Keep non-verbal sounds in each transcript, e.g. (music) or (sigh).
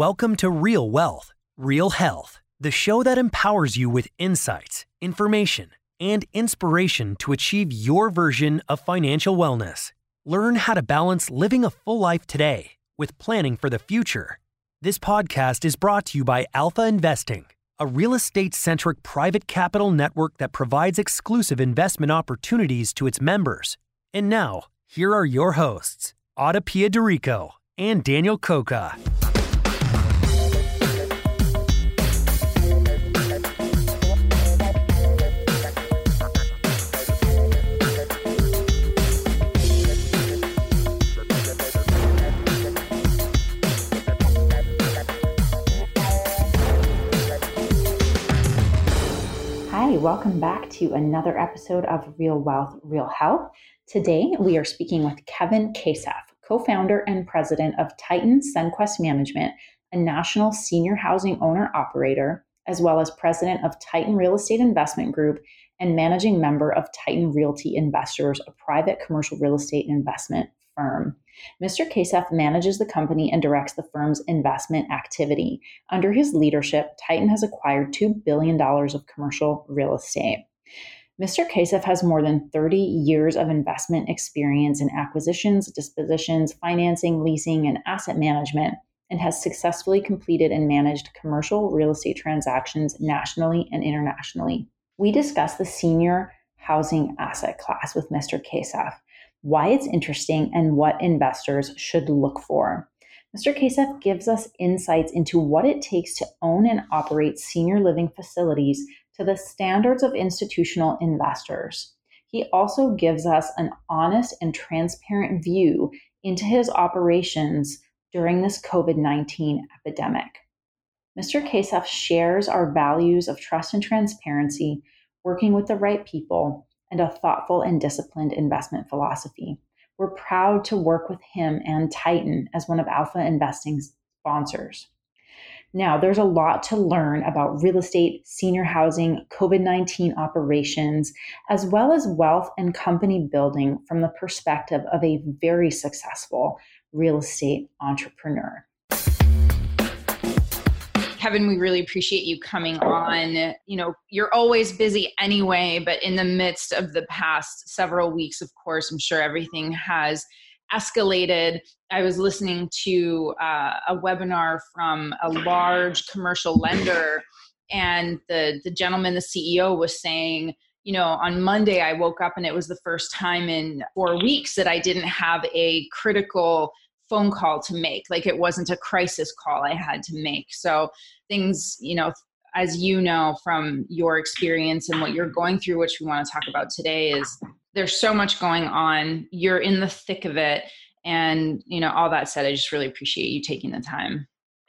Welcome to Real Wealth, Real Health, the show that empowers you with insights, information, and inspiration to achieve your version of financial wellness. Learn how to balance living a full life today with planning for the future. This podcast is brought to you by Alpha Investing, a real estate centric private capital network that provides exclusive investment opportunities to its members. And now, here are your hosts, Ada Piederico and Daniel Coca. Welcome back to another episode of Real Wealth, Real Health. Today, we are speaking with Kevin Kasef, co founder and president of Titan SunQuest Management, a national senior housing owner operator, as well as president of Titan Real Estate Investment Group and managing member of Titan Realty Investors, a private commercial real estate investment firm. Mr. Kasef manages the company and directs the firm's investment activity. Under his leadership, Titan has acquired $2 billion of commercial real estate. Mr. Kasef has more than 30 years of investment experience in acquisitions, dispositions, financing, leasing, and asset management, and has successfully completed and managed commercial real estate transactions nationally and internationally. We discuss the senior housing asset class with Mr. Kasef why it's interesting, and what investors should look for. Mr. Kasef gives us insights into what it takes to own and operate senior living facilities to the standards of institutional investors. He also gives us an honest and transparent view into his operations during this COVID 19 epidemic. Mr. Kasef shares our values of trust and transparency, working with the right people, and a thoughtful and disciplined investment philosophy. We're proud to work with him and Titan as one of Alpha Investing's sponsors. Now, there's a lot to learn about real estate, senior housing, COVID 19 operations, as well as wealth and company building from the perspective of a very successful real estate entrepreneur. Kevin, we really appreciate you coming on. You know, you're always busy anyway, but in the midst of the past several weeks, of course, I'm sure everything has escalated. I was listening to uh, a webinar from a large commercial lender, and the the gentleman, the CEO, was saying, you know, on Monday I woke up and it was the first time in four weeks that I didn't have a critical phone call to make like it wasn't a crisis call i had to make. So things you know as you know from your experience and what you're going through which we want to talk about today is there's so much going on. You're in the thick of it. And you know all that said i just really appreciate you taking the time.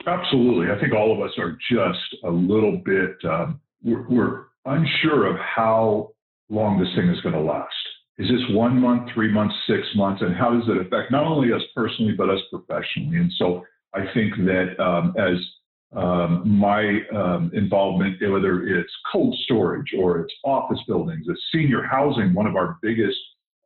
Absolutely. I think all of us are just a little bit um, we're, we're unsure of how long this thing is going to last is this one month, three months, six months, and how does it affect not only us personally but us professionally? And so I think that um, as um, my um, involvement, whether it's cold storage or it's office buildings, it's senior housing, one of our biggest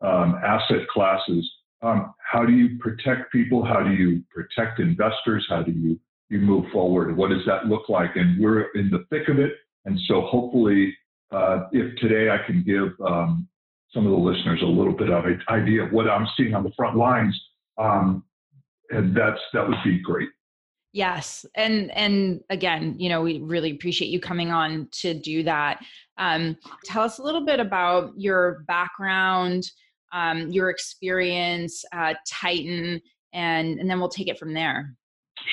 um, asset classes. Um, how do you protect people? How do you protect investors? How do you you move forward? What does that look like? And we're in the thick of it. And so hopefully, uh, if today I can give um, some of the listeners a little bit of an idea of what I'm seeing on the front lines. Um, and that's that would be great. Yes, and and again, you know, we really appreciate you coming on to do that. Um, tell us a little bit about your background, um, your experience at Titan, and and then we'll take it from there.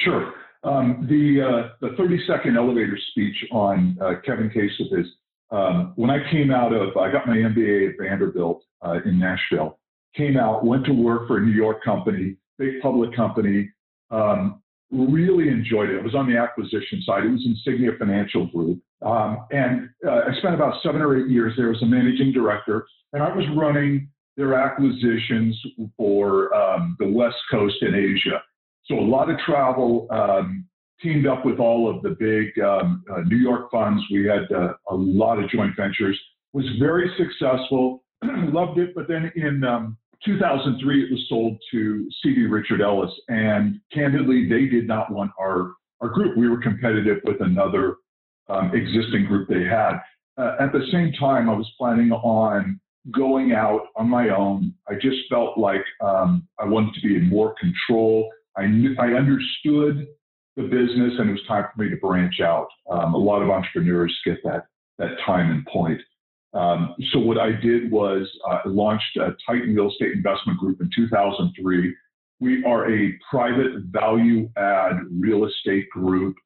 Sure. Um, the uh, the 30 second elevator speech on uh, Kevin Kasef is um, when I came out of, I got my MBA at Vanderbilt uh, in Nashville, came out, went to work for a New York company, big public company, um, really enjoyed it. I was on the acquisition side. It was Insignia Financial Group. Um, and uh, I spent about seven or eight years there as a managing director, and I was running their acquisitions for um, the West Coast and Asia. So a lot of travel, um, teamed up with all of the big um, uh, New York funds. We had uh, a lot of joint ventures. Was very successful. (clears throat) Loved it. But then in um, 2003, it was sold to C.B. Richard Ellis, and candidly, they did not want our our group. We were competitive with another um, existing group they had. Uh, at the same time, I was planning on going out on my own. I just felt like um, I wanted to be in more control. I knew I understood the business, and it was time for me to branch out. Um, a lot of entrepreneurs get that that time and point. Um, so what I did was uh, launched a Titan Real Estate Investment Group in 2003. We are a private value add real estate group.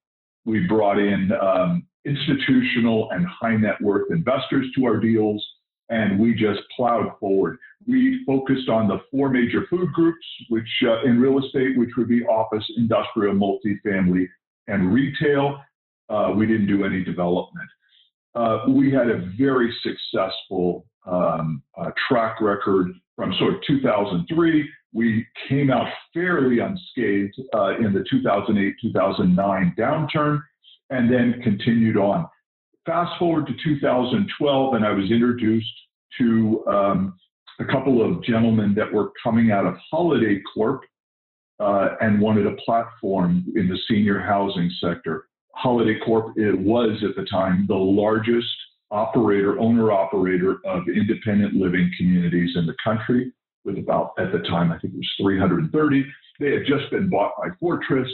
We brought in um, institutional and high net worth investors to our deals, and we just plowed forward. We focused on the four major food groups, which uh, in real estate, which would be office, industrial, multifamily, and retail. Uh, we didn't do any development. Uh, we had a very successful um, uh, track record from sort of 2003. We came out fairly unscathed uh, in the 2008 2009 downturn and then continued on. Fast forward to 2012, and I was introduced to um, a couple of gentlemen that were coming out of Holiday Corp uh, and wanted a platform in the senior housing sector. Holiday Corp it was at the time the largest operator, owner operator of independent living communities in the country, with about at the time I think it was 330. They had just been bought by Fortress.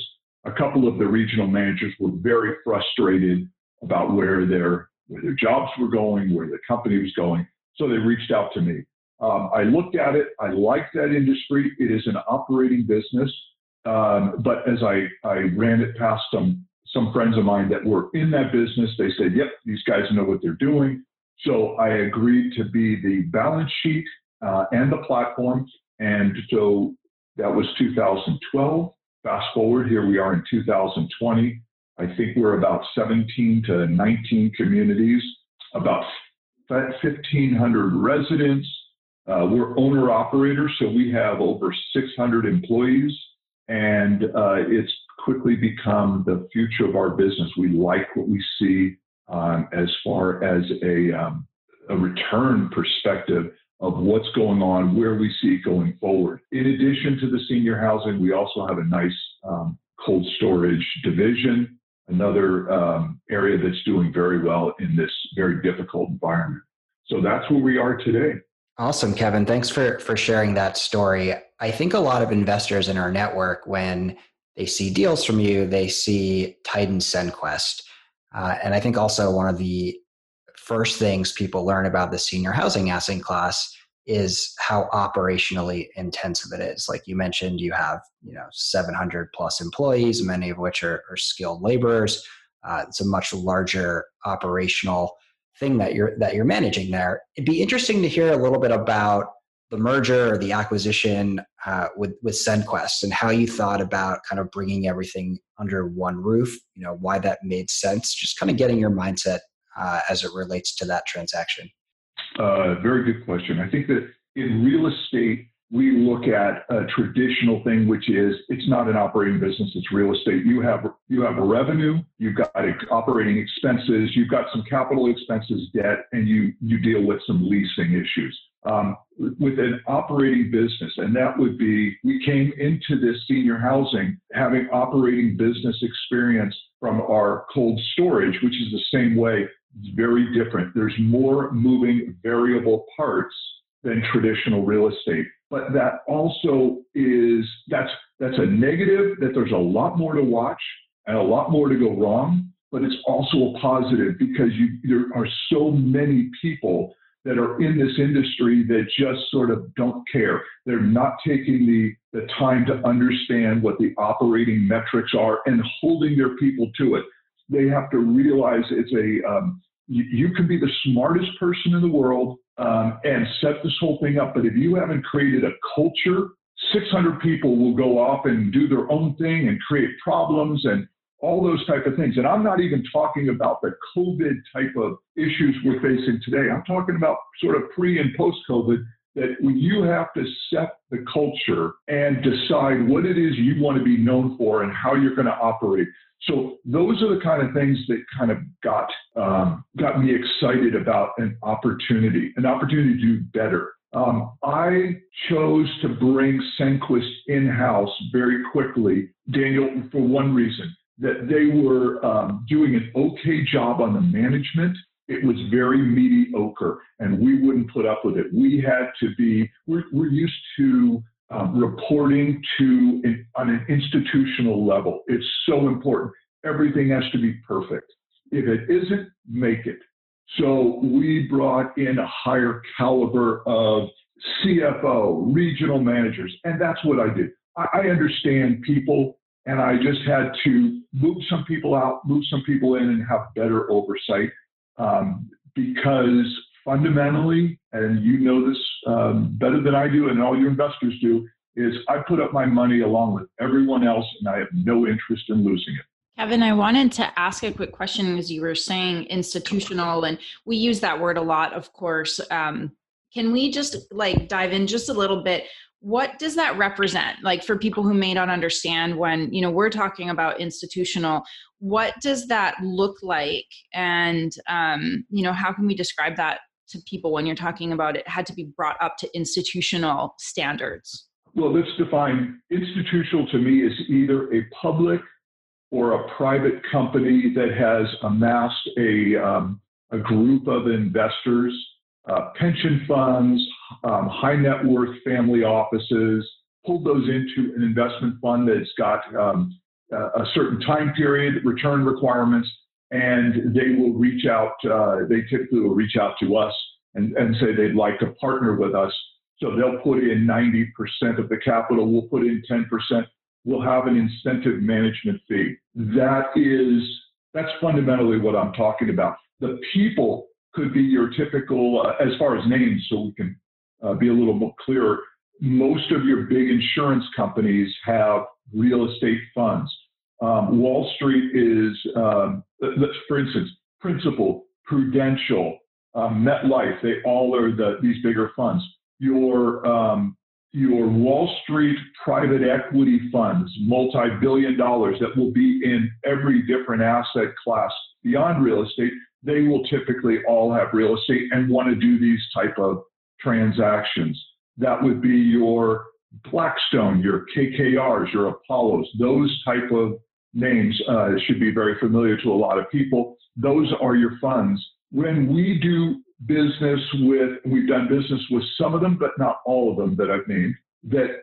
A couple of the regional managers were very frustrated about where their where their jobs were going, where the company was going. So they reached out to me. Um, I looked at it. I liked that industry. It is an operating business. Um, but as I, I ran it past some some friends of mine that were in that business. They said, yep, these guys know what they're doing. So I agreed to be the balance sheet uh, and the platform. And so that was 2012. Fast forward, here we are in 2020. I think we're about 17 to 19 communities, about 1,500 residents. Uh, we're owner operators, so we have over 600 employees, and uh, it's quickly become the future of our business. We like what we see um, as far as a, um, a return perspective of what's going on, where we see it going forward. In addition to the senior housing, we also have a nice um, cold storage division, another um, area that's doing very well in this very difficult environment. So that's where we are today. Awesome, Kevin. Thanks for for sharing that story. I think a lot of investors in our network, when they see deals from you, they see Titan SendQuest. Uh, and I think also one of the first things people learn about the senior housing asset class is how operationally intensive it is. Like you mentioned, you have you know 700 plus employees, many of which are, are skilled laborers. Uh, it's a much larger operational thing that you're that you're managing there. It'd be interesting to hear a little bit about the merger or the acquisition uh, with with SendQuest and how you thought about kind of bringing everything under one roof. You know why that made sense. Just kind of getting your mindset uh, as it relates to that transaction. Uh, very good question. I think that in real estate, we look at a traditional thing, which is it's not an operating business; it's real estate. You have you have revenue, you've got operating expenses, you've got some capital expenses, debt, and you you deal with some leasing issues um, with an operating business. And that would be we came into this senior housing having operating business experience from our cold storage, which is the same way. It's very different. There's more moving variable parts than traditional real estate. But that also is that's that's a negative that there's a lot more to watch and a lot more to go wrong. But it's also a positive because you, there are so many people that are in this industry that just sort of don't care. They're not taking the, the time to understand what the operating metrics are and holding their people to it. They have to realize it's a, um, you, you, can be the smartest person in the world um, and set this whole thing up, but if you haven't created a culture, 600 people will go off and do their own thing and create problems and all those type of things. And I'm not even talking about the COVID type of issues we're facing today. I'm talking about sort of pre and post COVID that you have to set the culture and decide what it is you want to be known for and how you're going to operate. So those are the kind of things that kind of got um, got me excited about an opportunity, an opportunity to do better. Um, I chose to bring SendQuest in house very quickly, Daniel, for one reason that they were um, doing an okay job on the management. It was very mediocre, and we wouldn't put up with it. We had to be, we're, we're used to um, reporting to an, on an institutional level. It's so important. Everything has to be perfect. If it isn't, make it. So we brought in a higher caliber of CFO, regional managers, and that's what I did. I, I understand people, and I just had to move some people out, move some people in, and have better oversight um, because fundamentally, and you know this um, better than I do, and all your investors do, is I put up my money along with everyone else, and I have no interest in losing it. Kevin, I wanted to ask a quick question as you were saying institutional, and we use that word a lot, of course. Um, can we just like dive in just a little bit? What does that represent? Like for people who may not understand when, you know, we're talking about institutional, what does that look like? And, um, you know, how can we describe that to people when you're talking about it had to be brought up to institutional standards? Well, let's define institutional to me is either a public or a private company that has amassed a, um, a group of investors, uh, pension funds, um, high net worth family offices, pulled those into an investment fund that's got um, a certain time period, return requirements, and they will reach out, uh, they typically will reach out to us and, and say they'd like to partner with us. So they'll put in 90% of the capital, we'll put in 10% we'll have an incentive management fee. That is, that's fundamentally what I'm talking about. The people could be your typical, uh, as far as names, so we can uh, be a little more clearer. Most of your big insurance companies have real estate funds. Um, Wall Street is, um, for instance, Principal, Prudential, um, MetLife, they all are the, these bigger funds. Your um, your Wall Street private equity funds, multi billion dollars that will be in every different asset class beyond real estate, they will typically all have real estate and want to do these type of transactions. That would be your Blackstone, your KKRs, your Apollos, those type of names uh, should be very familiar to a lot of people. Those are your funds. When we do business with, we've done business with some of them, but not all of them that I've named, that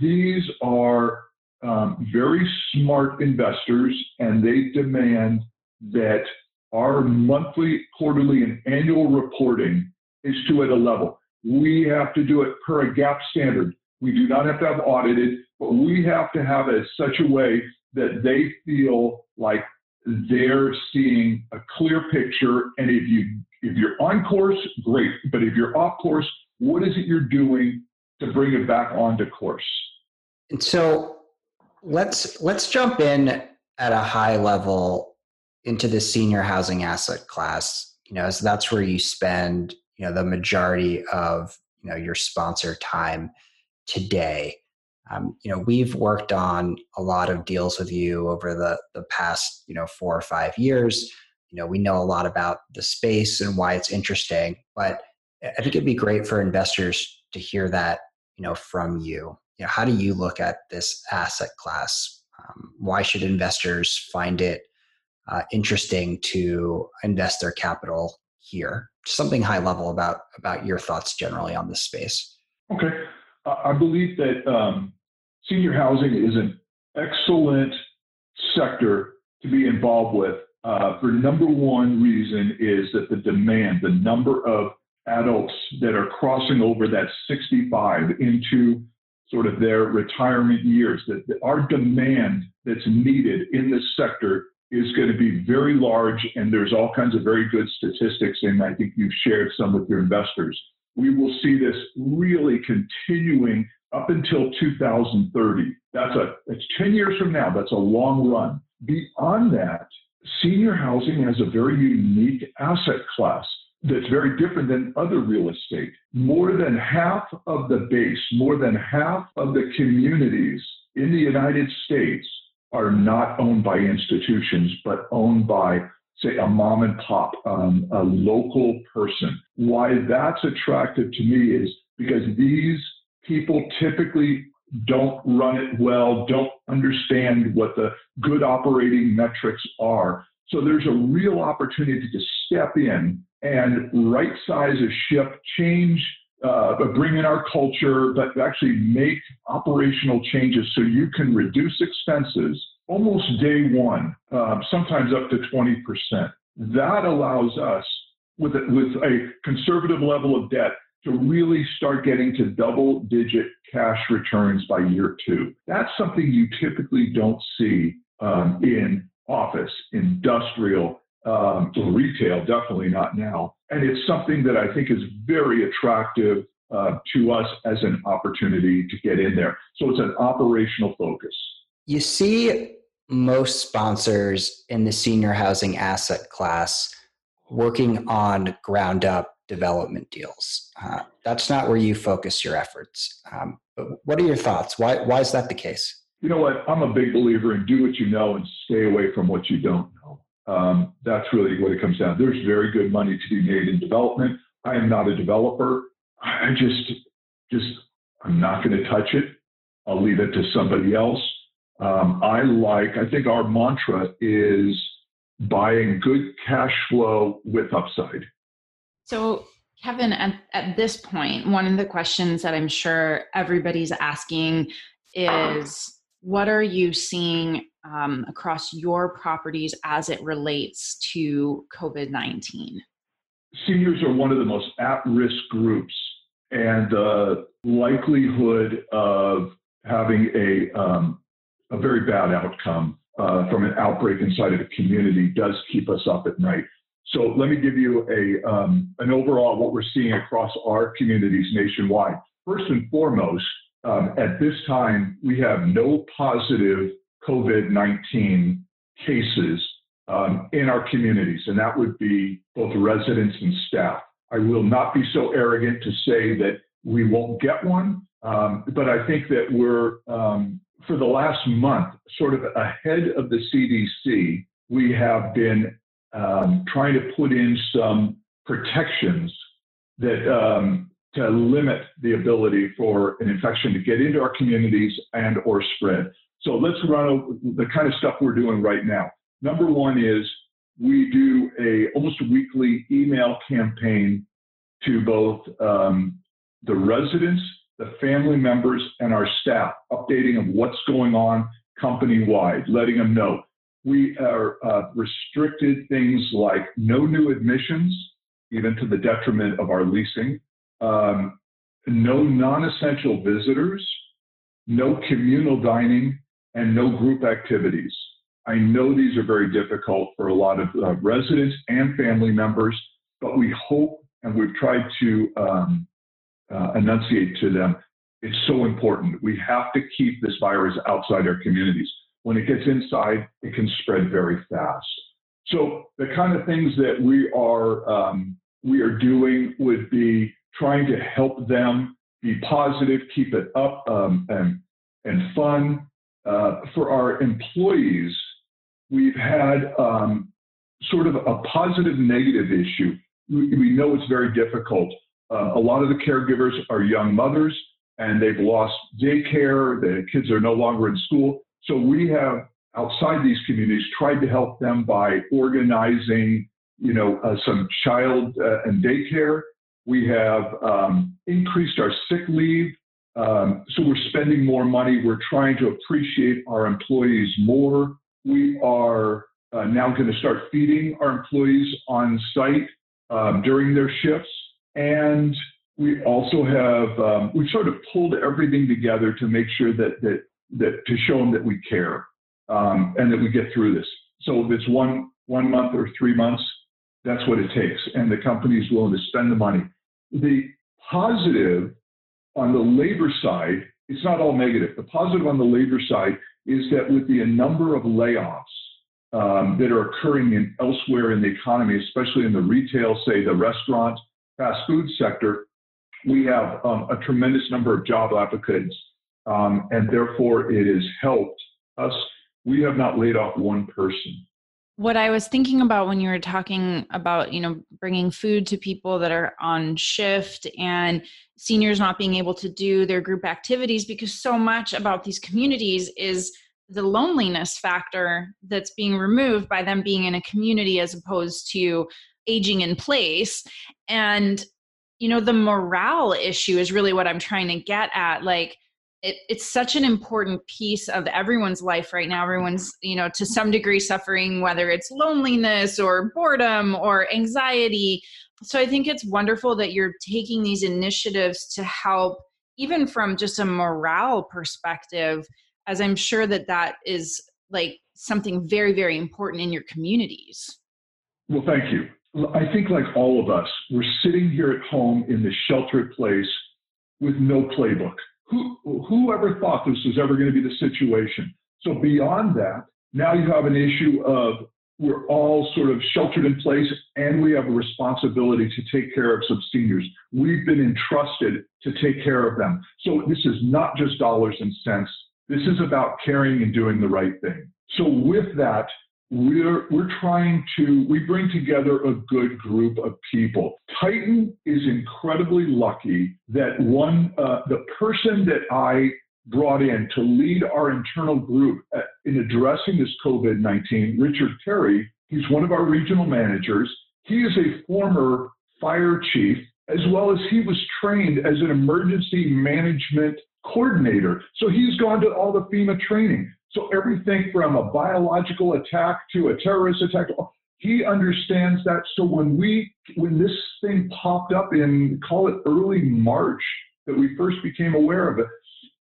these are um, very smart investors and they demand that our monthly, quarterly, and annual reporting is to at a level. We have to do it per a GAAP standard. We do not have to have audited, but we have to have it such a way that they feel like they're seeing a clear picture. And if you if you're on course, great. But if you're off course, what is it you're doing to bring it back onto course? And so let's let's jump in at a high level into the senior housing asset class. You know, as that's where you spend you know the majority of you know your sponsor time today. Um, you know, we've worked on a lot of deals with you over the the past you know four or five years you know we know a lot about the space and why it's interesting but i think it'd be great for investors to hear that you know from you you know how do you look at this asset class um, why should investors find it uh, interesting to invest their capital here. Something high level about about your thoughts generally on this space. Okay. I believe that um, senior housing is an excellent sector to be involved with uh, for number one reason is that the demand, the number of adults that are crossing over that 65 into sort of their retirement years, that, that our demand that's needed in this sector is going to be very large, and there's all kinds of very good statistics, and I think you've shared some with your investors. We will see this really continuing up until 2030. That's a that's 10 years from now. That's a long run. Beyond that, senior housing has a very unique asset class that's very different than other real estate. More than half of the base, more than half of the communities in the United States are not owned by institutions, but owned by, say, a mom and pop, um, a local person. Why that's attractive to me is because these people typically don't run it well, don't understand what the good operating metrics are. So there's a real opportunity to step in and right size a ship, change, uh, bring in our culture, but actually make operational changes so you can reduce expenses almost day one, um, sometimes up to 20%. That allows us, with a, with a conservative level of debt, to really start getting to double digit cash returns by year two. That's something you typically don't see um, in office, industrial, um, retail, definitely not now. And it's something that I think is very attractive uh, to us as an opportunity to get in there. So it's an operational focus. You see most sponsors in the senior housing asset class working on ground up development deals. Uh, that's not where you focus your efforts. Um, but what are your thoughts? Why, why is that the case? You know what? I'm a big believer in do what you know and stay away from what you don't know. Um, that's really what it comes down. There's very good money to be made in development. I am not a developer. I just, just, I'm not going to touch it. I'll leave it to somebody else. Um, I like, I think our mantra is buying good cash flow with upside. So, Kevin, at, at this point, one of the questions that I'm sure everybody's asking is what are you seeing um, across your properties as it relates to COVID 19? Seniors are one of the most at risk groups, and the likelihood of having a um, a very bad outcome uh, from an outbreak inside of a community does keep us up at night. So let me give you a um, an overall what we're seeing across our communities nationwide. First and foremost, um, at this time we have no positive COVID-19 cases um, in our communities, and that would be both residents and staff. I will not be so arrogant to say that we won't get one, um, but I think that we're um, for the last month, sort of ahead of the CDC, we have been um, trying to put in some protections that um, to limit the ability for an infection to get into our communities and or spread. So let's run over the kind of stuff we're doing right now. Number one is we do a almost weekly email campaign to both um, the residents the family members and our staff, updating of what's going on company wide, letting them know. We are uh, restricted things like no new admissions, even to the detriment of our leasing, um, no non essential visitors, no communal dining, and no group activities. I know these are very difficult for a lot of uh, residents and family members, but we hope and we've tried to um, uh, enunciate to them. It's so important. We have to keep this virus outside our communities. When it gets inside, it can spread very fast. So the kind of things that we are um, we are doing would be trying to help them be positive, keep it up um, and and fun. Uh, for our employees, we've had um, sort of a positive negative issue. We, we know it's very difficult uh, a lot of the caregivers are young mothers and they've lost daycare, the kids are no longer in school. So we have outside these communities tried to help them by organizing, you know, uh, some child uh, and daycare. We have um, increased our sick leave. Um, so we're spending more money. We're trying to appreciate our employees more. We are uh, now going to start feeding our employees on site um, during their shifts. And we also have um, we've sort of pulled everything together to make sure that that that to show them that we care um, and that we get through this. So if it's one one month or three months, that's what it takes, and the company is willing to spend the money. The positive on the labor side, it's not all negative. The positive on the labor side is that with the number of layoffs um, that are occurring in elsewhere in the economy, especially in the retail, say the restaurant fast food sector, we have um, a tremendous number of job applicants, um, and therefore it has helped us. We have not laid off one person. What I was thinking about when you were talking about, you know, bringing food to people that are on shift and seniors not being able to do their group activities because so much about these communities is the loneliness factor that's being removed by them being in a community as opposed to aging in place. And, you know, the morale issue is really what I'm trying to get at. Like, it, it's such an important piece of everyone's life right now. Everyone's you know to some degree suffering whether it's loneliness or boredom or anxiety. So i think it's wonderful that you're taking these initiatives to help even from just a morale perspective as i'm sure that that is like something very very important in your communities. Well thank you. I think like all of us we're sitting here at home in this sheltered place with no playbook who, whoever thought this was ever going to be the situation? So beyond that, now you have an issue of we're all sort of sheltered in place and we have a responsibility to take care of some seniors. We've been entrusted to take care of them. So this is not just dollars and cents. This is about caring and doing the right thing. So with that, we're we're trying to we bring together a good group of people. Titan is incredibly lucky that one uh, the person that I brought in to lead our internal group at, in addressing this COVID nineteen, Richard Terry. He's one of our regional managers. He is a former fire chief, as well as he was trained as an emergency management coordinator. So he's gone to all the FEMA training. So everything from a biological attack to a terrorist attack, he understands that. So when we when this thing popped up in call it early March that we first became aware of it,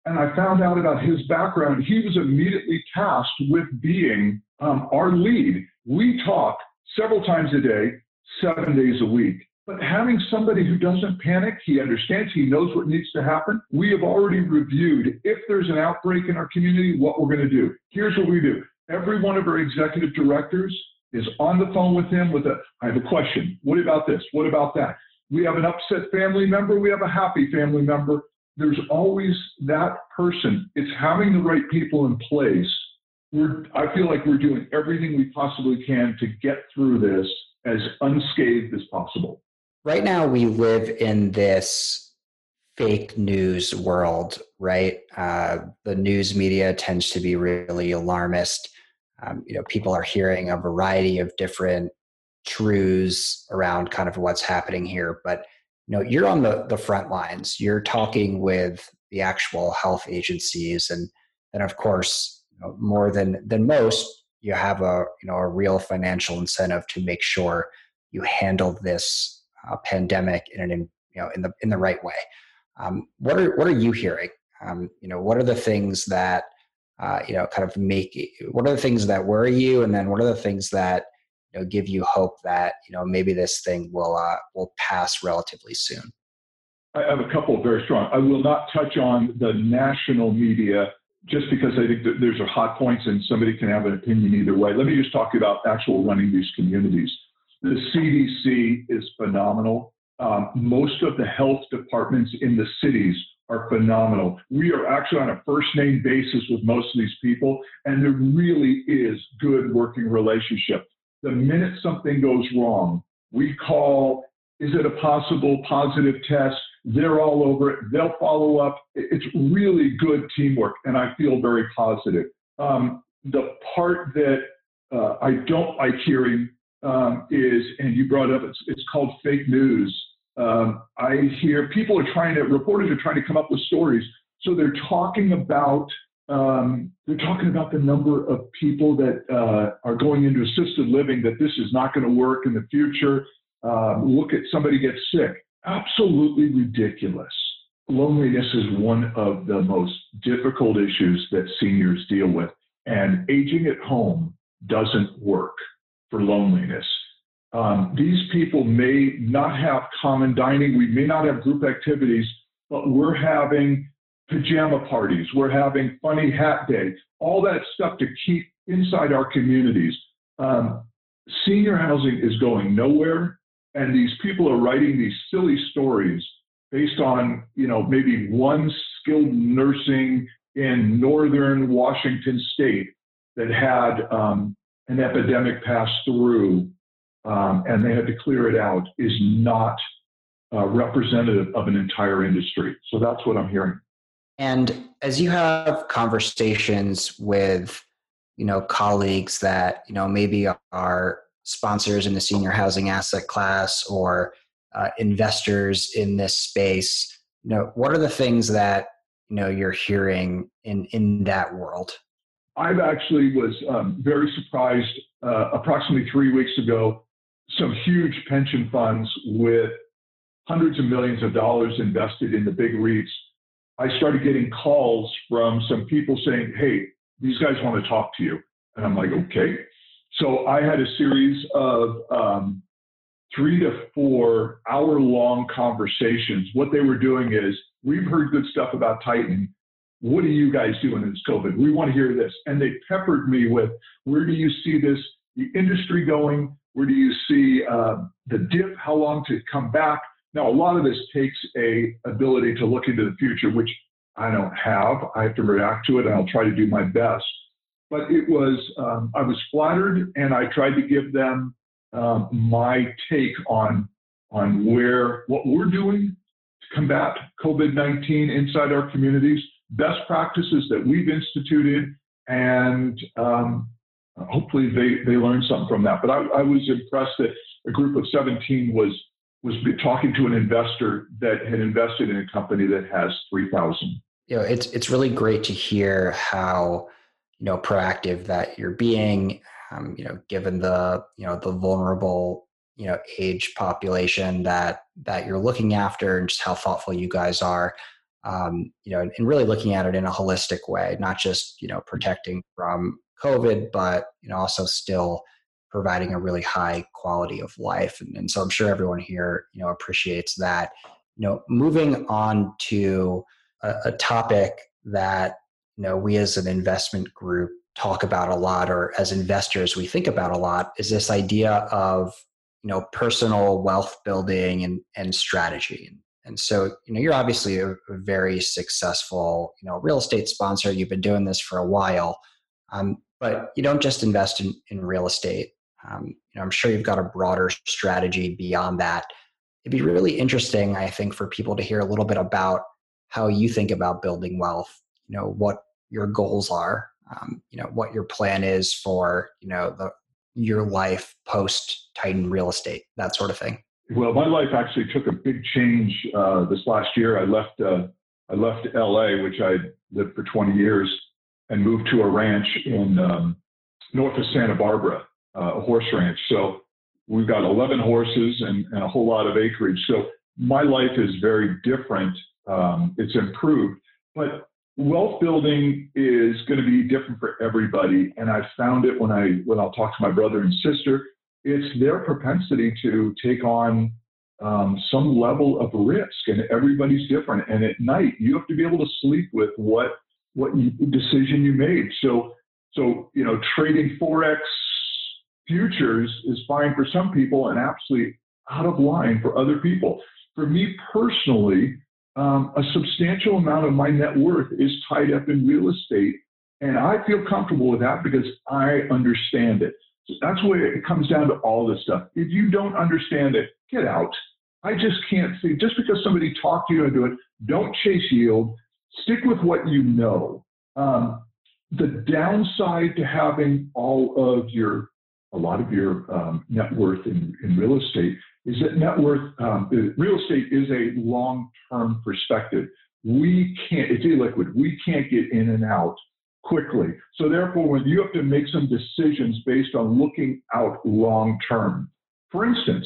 and I found out about his background, he was immediately tasked with being um, our lead. We talk several times a day, seven days a week. But having somebody who doesn't panic, he understands, he knows what needs to happen. We have already reviewed if there's an outbreak in our community, what we're going to do. Here's what we do. Every one of our executive directors is on the phone with him with a, I have a question. What about this? What about that? We have an upset family member. We have a happy family member. There's always that person. It's having the right people in place. We're, I feel like we're doing everything we possibly can to get through this as unscathed as possible right now we live in this fake news world, right? Uh, the news media tends to be really alarmist. Um, you know, people are hearing a variety of different truths around kind of what's happening here, but you know, you're on the the front lines. You're talking with the actual health agencies, and then of course, you know, more than than most, you have a you know a real financial incentive to make sure you handle this uh, pandemic in an in, you know in the in the right way. Um, what are what are you hearing? Um, you know, what are the things that uh, you know kind of make what are the things that worry you, and then what are the things that you know give you hope that you know maybe this thing will uh, will pass relatively soon. I have a couple very strong. I will not touch on the national media just because I think that there's a hot points and somebody can have an opinion either way. Let me just talk about actual running these communities. The CDC is phenomenal. Um, most of the health departments in the cities are phenomenal. We are actually on a first name basis with most of these people, and there really is good working relationship. The minute something goes wrong, we call, is it a possible positive test? They're all over it. They'll follow up. It's really good teamwork, and I feel very positive. Um, the part that uh, I don't like hearing um, is, and you brought up, it's, it's called fake news. Um, I hear people are trying to, reporters are trying to come up with stories. So they're talking about, um, they're talking about the number of people that uh, are going into assisted living, that this is not going to work in the future. Um, look at somebody gets sick. Absolutely ridiculous. Loneliness is one of the most difficult issues that seniors deal with, and aging at home doesn't work for loneliness. Um, these people may not have common dining, we may not have group activities, but we're having pajama parties, we're having funny hat day, all that stuff to keep inside our communities. Um, senior housing is going nowhere, and these people are writing these silly stories based on, you know, maybe one skilled nursing in northern Washington state that had um, an epidemic passed through um, and they had to clear it out is not uh, representative of an entire industry. So that's what I'm hearing. And as you have conversations with, you know, colleagues that you know maybe are sponsors in the senior housing asset class or uh, investors in this space, you know, what are the things that you know you're hearing in in that world? I actually was um, very surprised. Uh, approximately three weeks ago, some huge pension funds with hundreds of millions of dollars invested in the big REITs. I started getting calls from some people saying, "Hey, these guys want to talk to you," and I'm like, "Okay." So I had a series of um, three to four hour long conversations. What they were doing is, we've heard good stuff about Titan. What are you guys doing in this COVID? We want to hear this. And they peppered me with, where do you see this, the industry going? Where do you see uh, the dip? How long to come back? Now, a lot of this takes a ability to look into the future, which I don't have. I have to react to it, and I'll try to do my best. But it was, um, I was flattered, and I tried to give them um, my take on on where what we're doing to combat COVID-19 inside our communities, best practices that we've instituted, and um, hopefully they they learned something from that. But I, I was impressed that a group of 17 was was talking to an investor that had invested in a company that has 3,000. You know, it's it's really great to hear how you know proactive that you're being um, you know, given the you know the vulnerable you know age population that that you're looking after and just how thoughtful you guys are um, you know and really looking at it in a holistic way not just you know protecting from covid but you know also still providing a really high quality of life. And, and so i'm sure everyone here you know appreciates that. You know moving on to a, a topic that you know we as an investment group talk about a lot or as investors we think about a lot is this idea of you know personal wealth building and and strategy and so you know you're obviously a, very successful you know real estate sponsor. You've been doing this for a while. Um, but you don't just invest in, in real estate. Um, you know i'm sure you've got a broader strategy beyond that. It'd be really interesting i think for people to hear a little bit about how you think about building wealth you know what your goals are um, you know what your plan is for you know the your life post Titan real estate, that sort of thing. Well, my life actually took a big change uh, this last year. I left uh, I left LA, which I lived for 20 years, and moved to a ranch in um, north of Santa Barbara, uh, a horse ranch. So we've got 11 horses and, and, a whole lot of acreage. So my life is very different. Um, it's improved, but wealth building is going to be different for everybody and i found it when i when i'll talk to my brother and sister it's their propensity to take on um, some level of risk and everybody's different and at night you have to be able to sleep with what what you, decision you made so so you know trading forex futures is fine for some people and absolutely out of line for other people for me personally um, a substantial amount of my net worth is tied up in real estate. And I feel comfortable with that because I understand it. So that's where it comes down to all this stuff. If you don't understand it, get out. I just can't see, just because somebody talked to you into it, don't chase yield. Stick with what you know. Um, the downside to having all of your, a lot of your um, net worth in, in real estate is that net worth, um, real estate is a long term perspective. We can't, it's illiquid. We can't get in and out quickly. So, therefore, when you have to make some decisions based on looking out long term, for instance,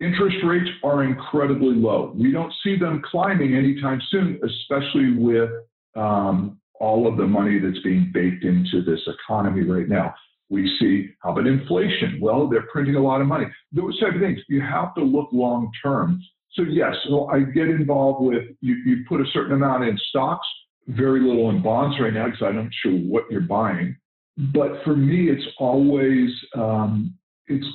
interest rates are incredibly low. We don't see them climbing anytime soon, especially with um, all of the money that's being baked into this economy right now. We see, how about inflation? Well, they're printing a lot of money. Those type of things. You have to look long term. So yes, so I get involved with you, you put a certain amount in stocks, very little in bonds right now because I'm not sure what you're buying. But for me, it's always um, it's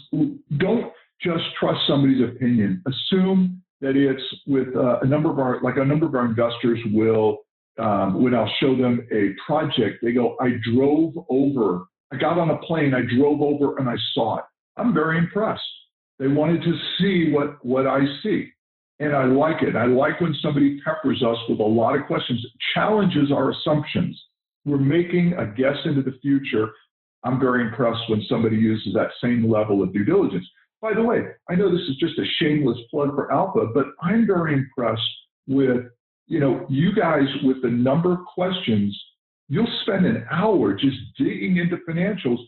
don't just trust somebody's opinion. Assume that it's with uh, a number of our like a number of our investors will um, when I'll show them a project, they go, I drove over I got on a plane, I drove over and I saw it. I'm very impressed. They wanted to see what, what I see. And I like it. I like when somebody peppers us with a lot of questions, challenges our assumptions. We're making a guess into the future. I'm very impressed when somebody uses that same level of due diligence. By the way, I know this is just a shameless plug for Alpha, but I'm very impressed with, you know, you guys with the number of questions. You'll spend an hour just digging into financials.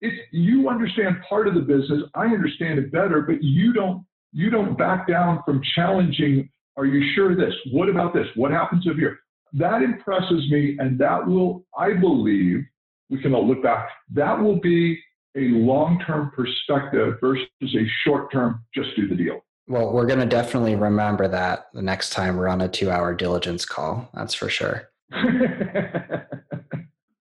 If you understand part of the business. I understand it better, but you don't you don't back down from challenging. Are you sure of this? What about this? What happens if you're that impresses me, and that will, I believe, we can all look back. That will be a long-term perspective versus a short-term just do the deal. Well, we're going to definitely remember that the next time we're on a two-hour diligence call. That's for sure. (laughs)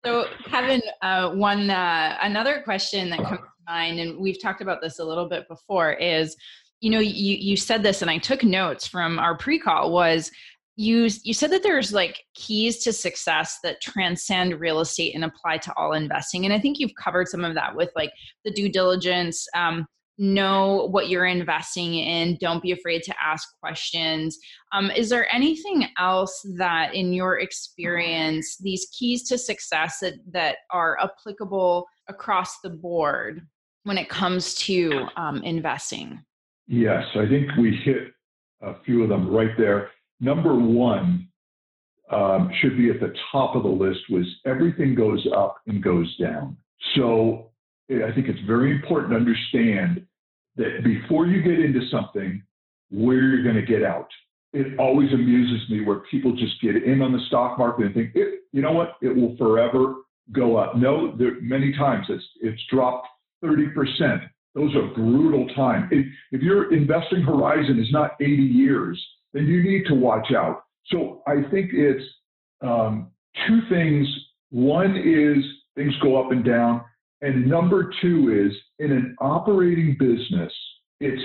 so, Kevin, uh, one uh, another question that comes to mind, and we've talked about this a little bit before, is you know you you said this and i took notes from our pre-call was you you said that there's like keys to success that transcend real estate and apply to all investing and i think you've covered some of that with like the due diligence um, know what you're investing in don't be afraid to ask questions. Um, is there anything else that in your experience these keys to success that, that are applicable across the board when it comes to um, investing Yes, I think we hit a few of them right there. Number one um, should be at the top of the list was everything goes up and goes down. So I think it's very important to understand that before you get into something, where you're going to get out. It always amuses me where people just get in on the stock market and think, you know what, it will forever go up. No, there, many times it's it's dropped 30%. Those are brutal times. If, if your investing horizon is not 80 years, then you need to watch out. So I think it's um, two things. One is things go up and down. And number two is in an operating business, it's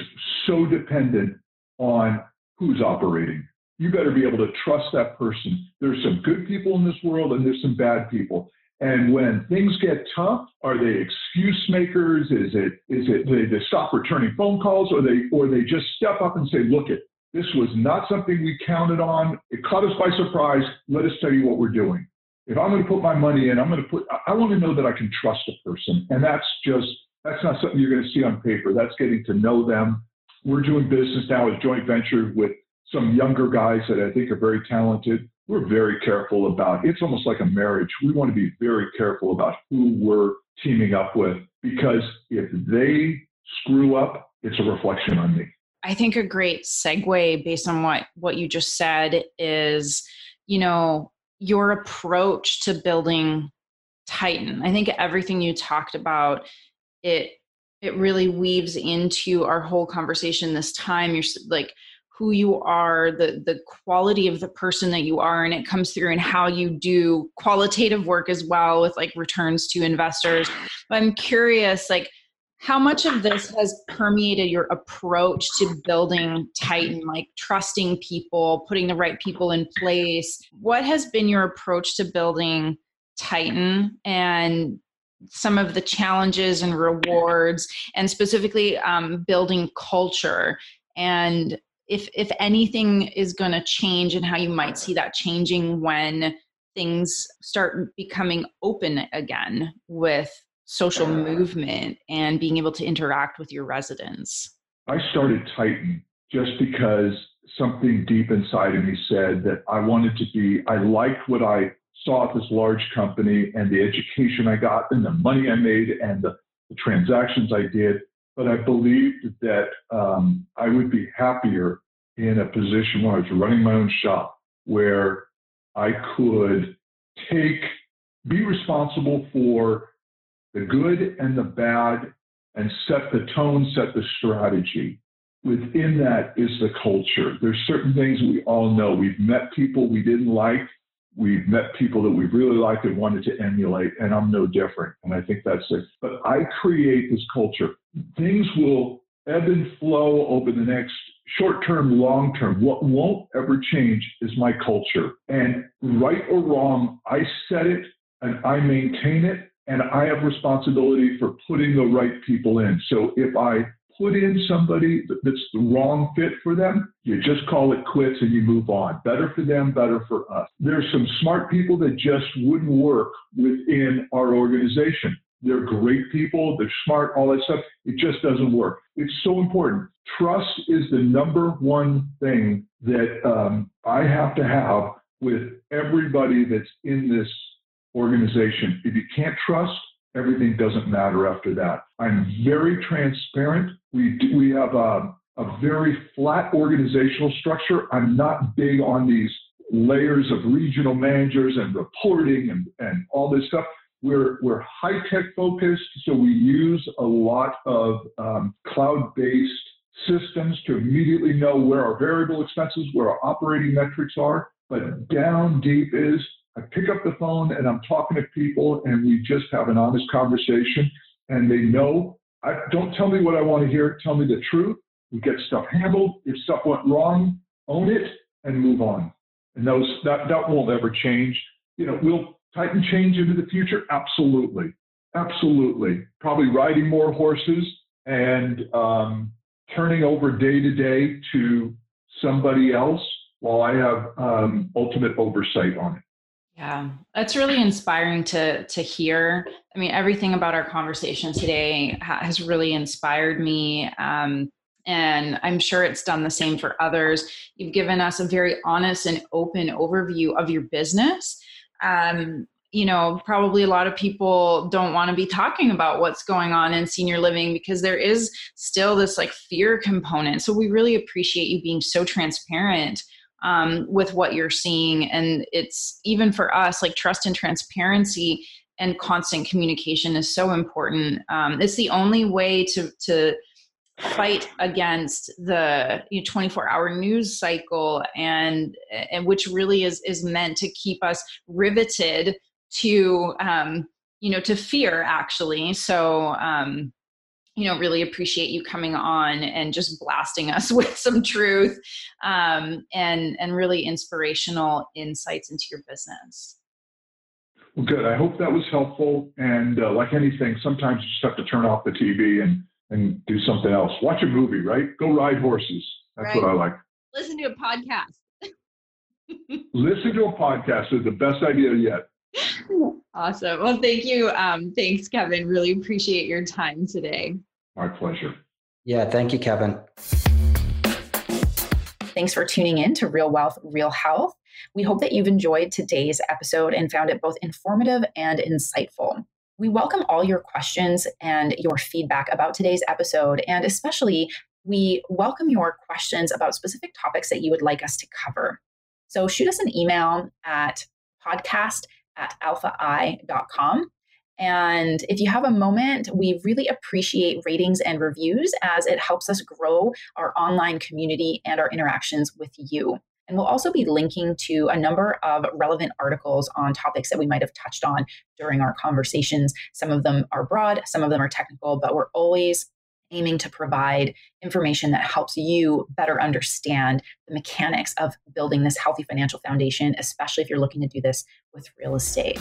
so dependent on who's operating. You better be able to trust that person. There's some good people in this world and there's some bad people. And when things get tough, are they excuse makers? Is it is it they, they stop returning phone calls, or they or they just step up and say, "Look, it this was not something we counted on. It caught us by surprise. Let us tell you what we're doing. If I'm going to put my money in, I'm going to put. I want to know that I can trust a person, and that's just that's not something you're going to see on paper. That's getting to know them. We're doing business now as joint venture with some younger guys that I think are very talented we're very careful about it's almost like a marriage. We want to be very careful about who we're teaming up with because if they screw up it's a reflection on me. I think a great segue based on what what you just said is you know your approach to building titan. I think everything you talked about it it really weaves into our whole conversation this time. You're like who you are the the quality of the person that you are and it comes through in how you do qualitative work as well with like returns to investors. But i'm curious like how much of this has permeated your approach to building titan like trusting people putting the right people in place? What has been your approach to building titan and some of the challenges and rewards and specifically um, building culture? And if if anything is going to change and how you might see that changing when things start becoming open again with social movement and being able to interact with your residents? I started titan just because something deep inside of me said that i wanted to be i liked what i saw at this large company and the education i got and the money i made and the, the transactions i did but I believed that um, I would be happier in a position where I was running my own shop, where I could take, be responsible for the good and the bad, and set the tone, set the strategy. Within that is the culture. There's certain things we all know. We've met people we didn't like, we've met people that we really liked and wanted to emulate, and I'm no different. And I think that's it. But I create this culture. Things will ebb and flow over the next short term, long term. What won't ever change is my culture. And right or wrong, I set it and I maintain it. and I have responsibility for putting the right people in. So if I put in somebody that's the wrong fit for them, you just call it quits and you move on. Better for them, better for us. There's some smart people that just wouldn't work within our organization. They're great people, they're smart, all that stuff. It just doesn't work. It's so important. Trust is the number one thing that um, I have to have with everybody that's in this organization. If you can't trust, everything doesn't matter after that. I'm very transparent. We do, we have a, a very flat organizational structure. I'm not big on these layers of regional managers and reporting and, and all this stuff. We're, we're high tech focused, so we use a lot of um, cloud based systems to immediately know where our variable expenses, where our operating metrics are. But down deep is I pick up the phone and I'm talking to people and we just have an honest conversation and they know, I, don't tell me what I want to hear, tell me the truth. We get stuff handled. If stuff went wrong, own it and move on. And those that, that won't ever change. You know, will Titan change into the future? Absolutely. Absolutely. Probably riding more horses and um, turning over day to day to somebody else while I have um, ultimate oversight on it. Yeah, that's really inspiring to to hear. I mean, everything about our conversation today has really inspired me. Um, and I'm sure it's done the same for others. You've given us a very honest and open overview of your business. Um, you know, probably a lot of people don't want to be talking about what's going on in senior living because there is still this like fear component. So we really appreciate you being so transparent um, with what you're seeing. And it's even for us, like trust and transparency and constant communication is so important. Um, it's the only way to, to fight against the you know, 24 hour news cycle and, and which really is, is meant to keep us riveted to, um, you know, to fear actually. So, um, you know really appreciate you coming on and just blasting us (laughs) with some truth um, and and really inspirational insights into your business. Well good. I hope that was helpful. And uh, like anything sometimes you just have to turn off the tv and and do something else watch a movie right go ride horses that's right. what i like listen to a podcast (laughs) listen to a podcast is the best idea yet Awesome. Well, thank you. Um, thanks, Kevin. Really appreciate your time today. My pleasure. Yeah, thank you, Kevin. Thanks for tuning in to Real Wealth, Real Health. We hope that you've enjoyed today's episode and found it both informative and insightful. We welcome all your questions and your feedback about today's episode, and especially we welcome your questions about specific topics that you would like us to cover. So shoot us an email at podcast at alphai.com. And if you have a moment, we really appreciate ratings and reviews as it helps us grow our online community and our interactions with you. And we'll also be linking to a number of relevant articles on topics that we might have touched on during our conversations. Some of them are broad, some of them are technical, but we're always aiming to provide information that helps you better understand the mechanics of building this healthy financial foundation, especially if you're looking to do this with real estate.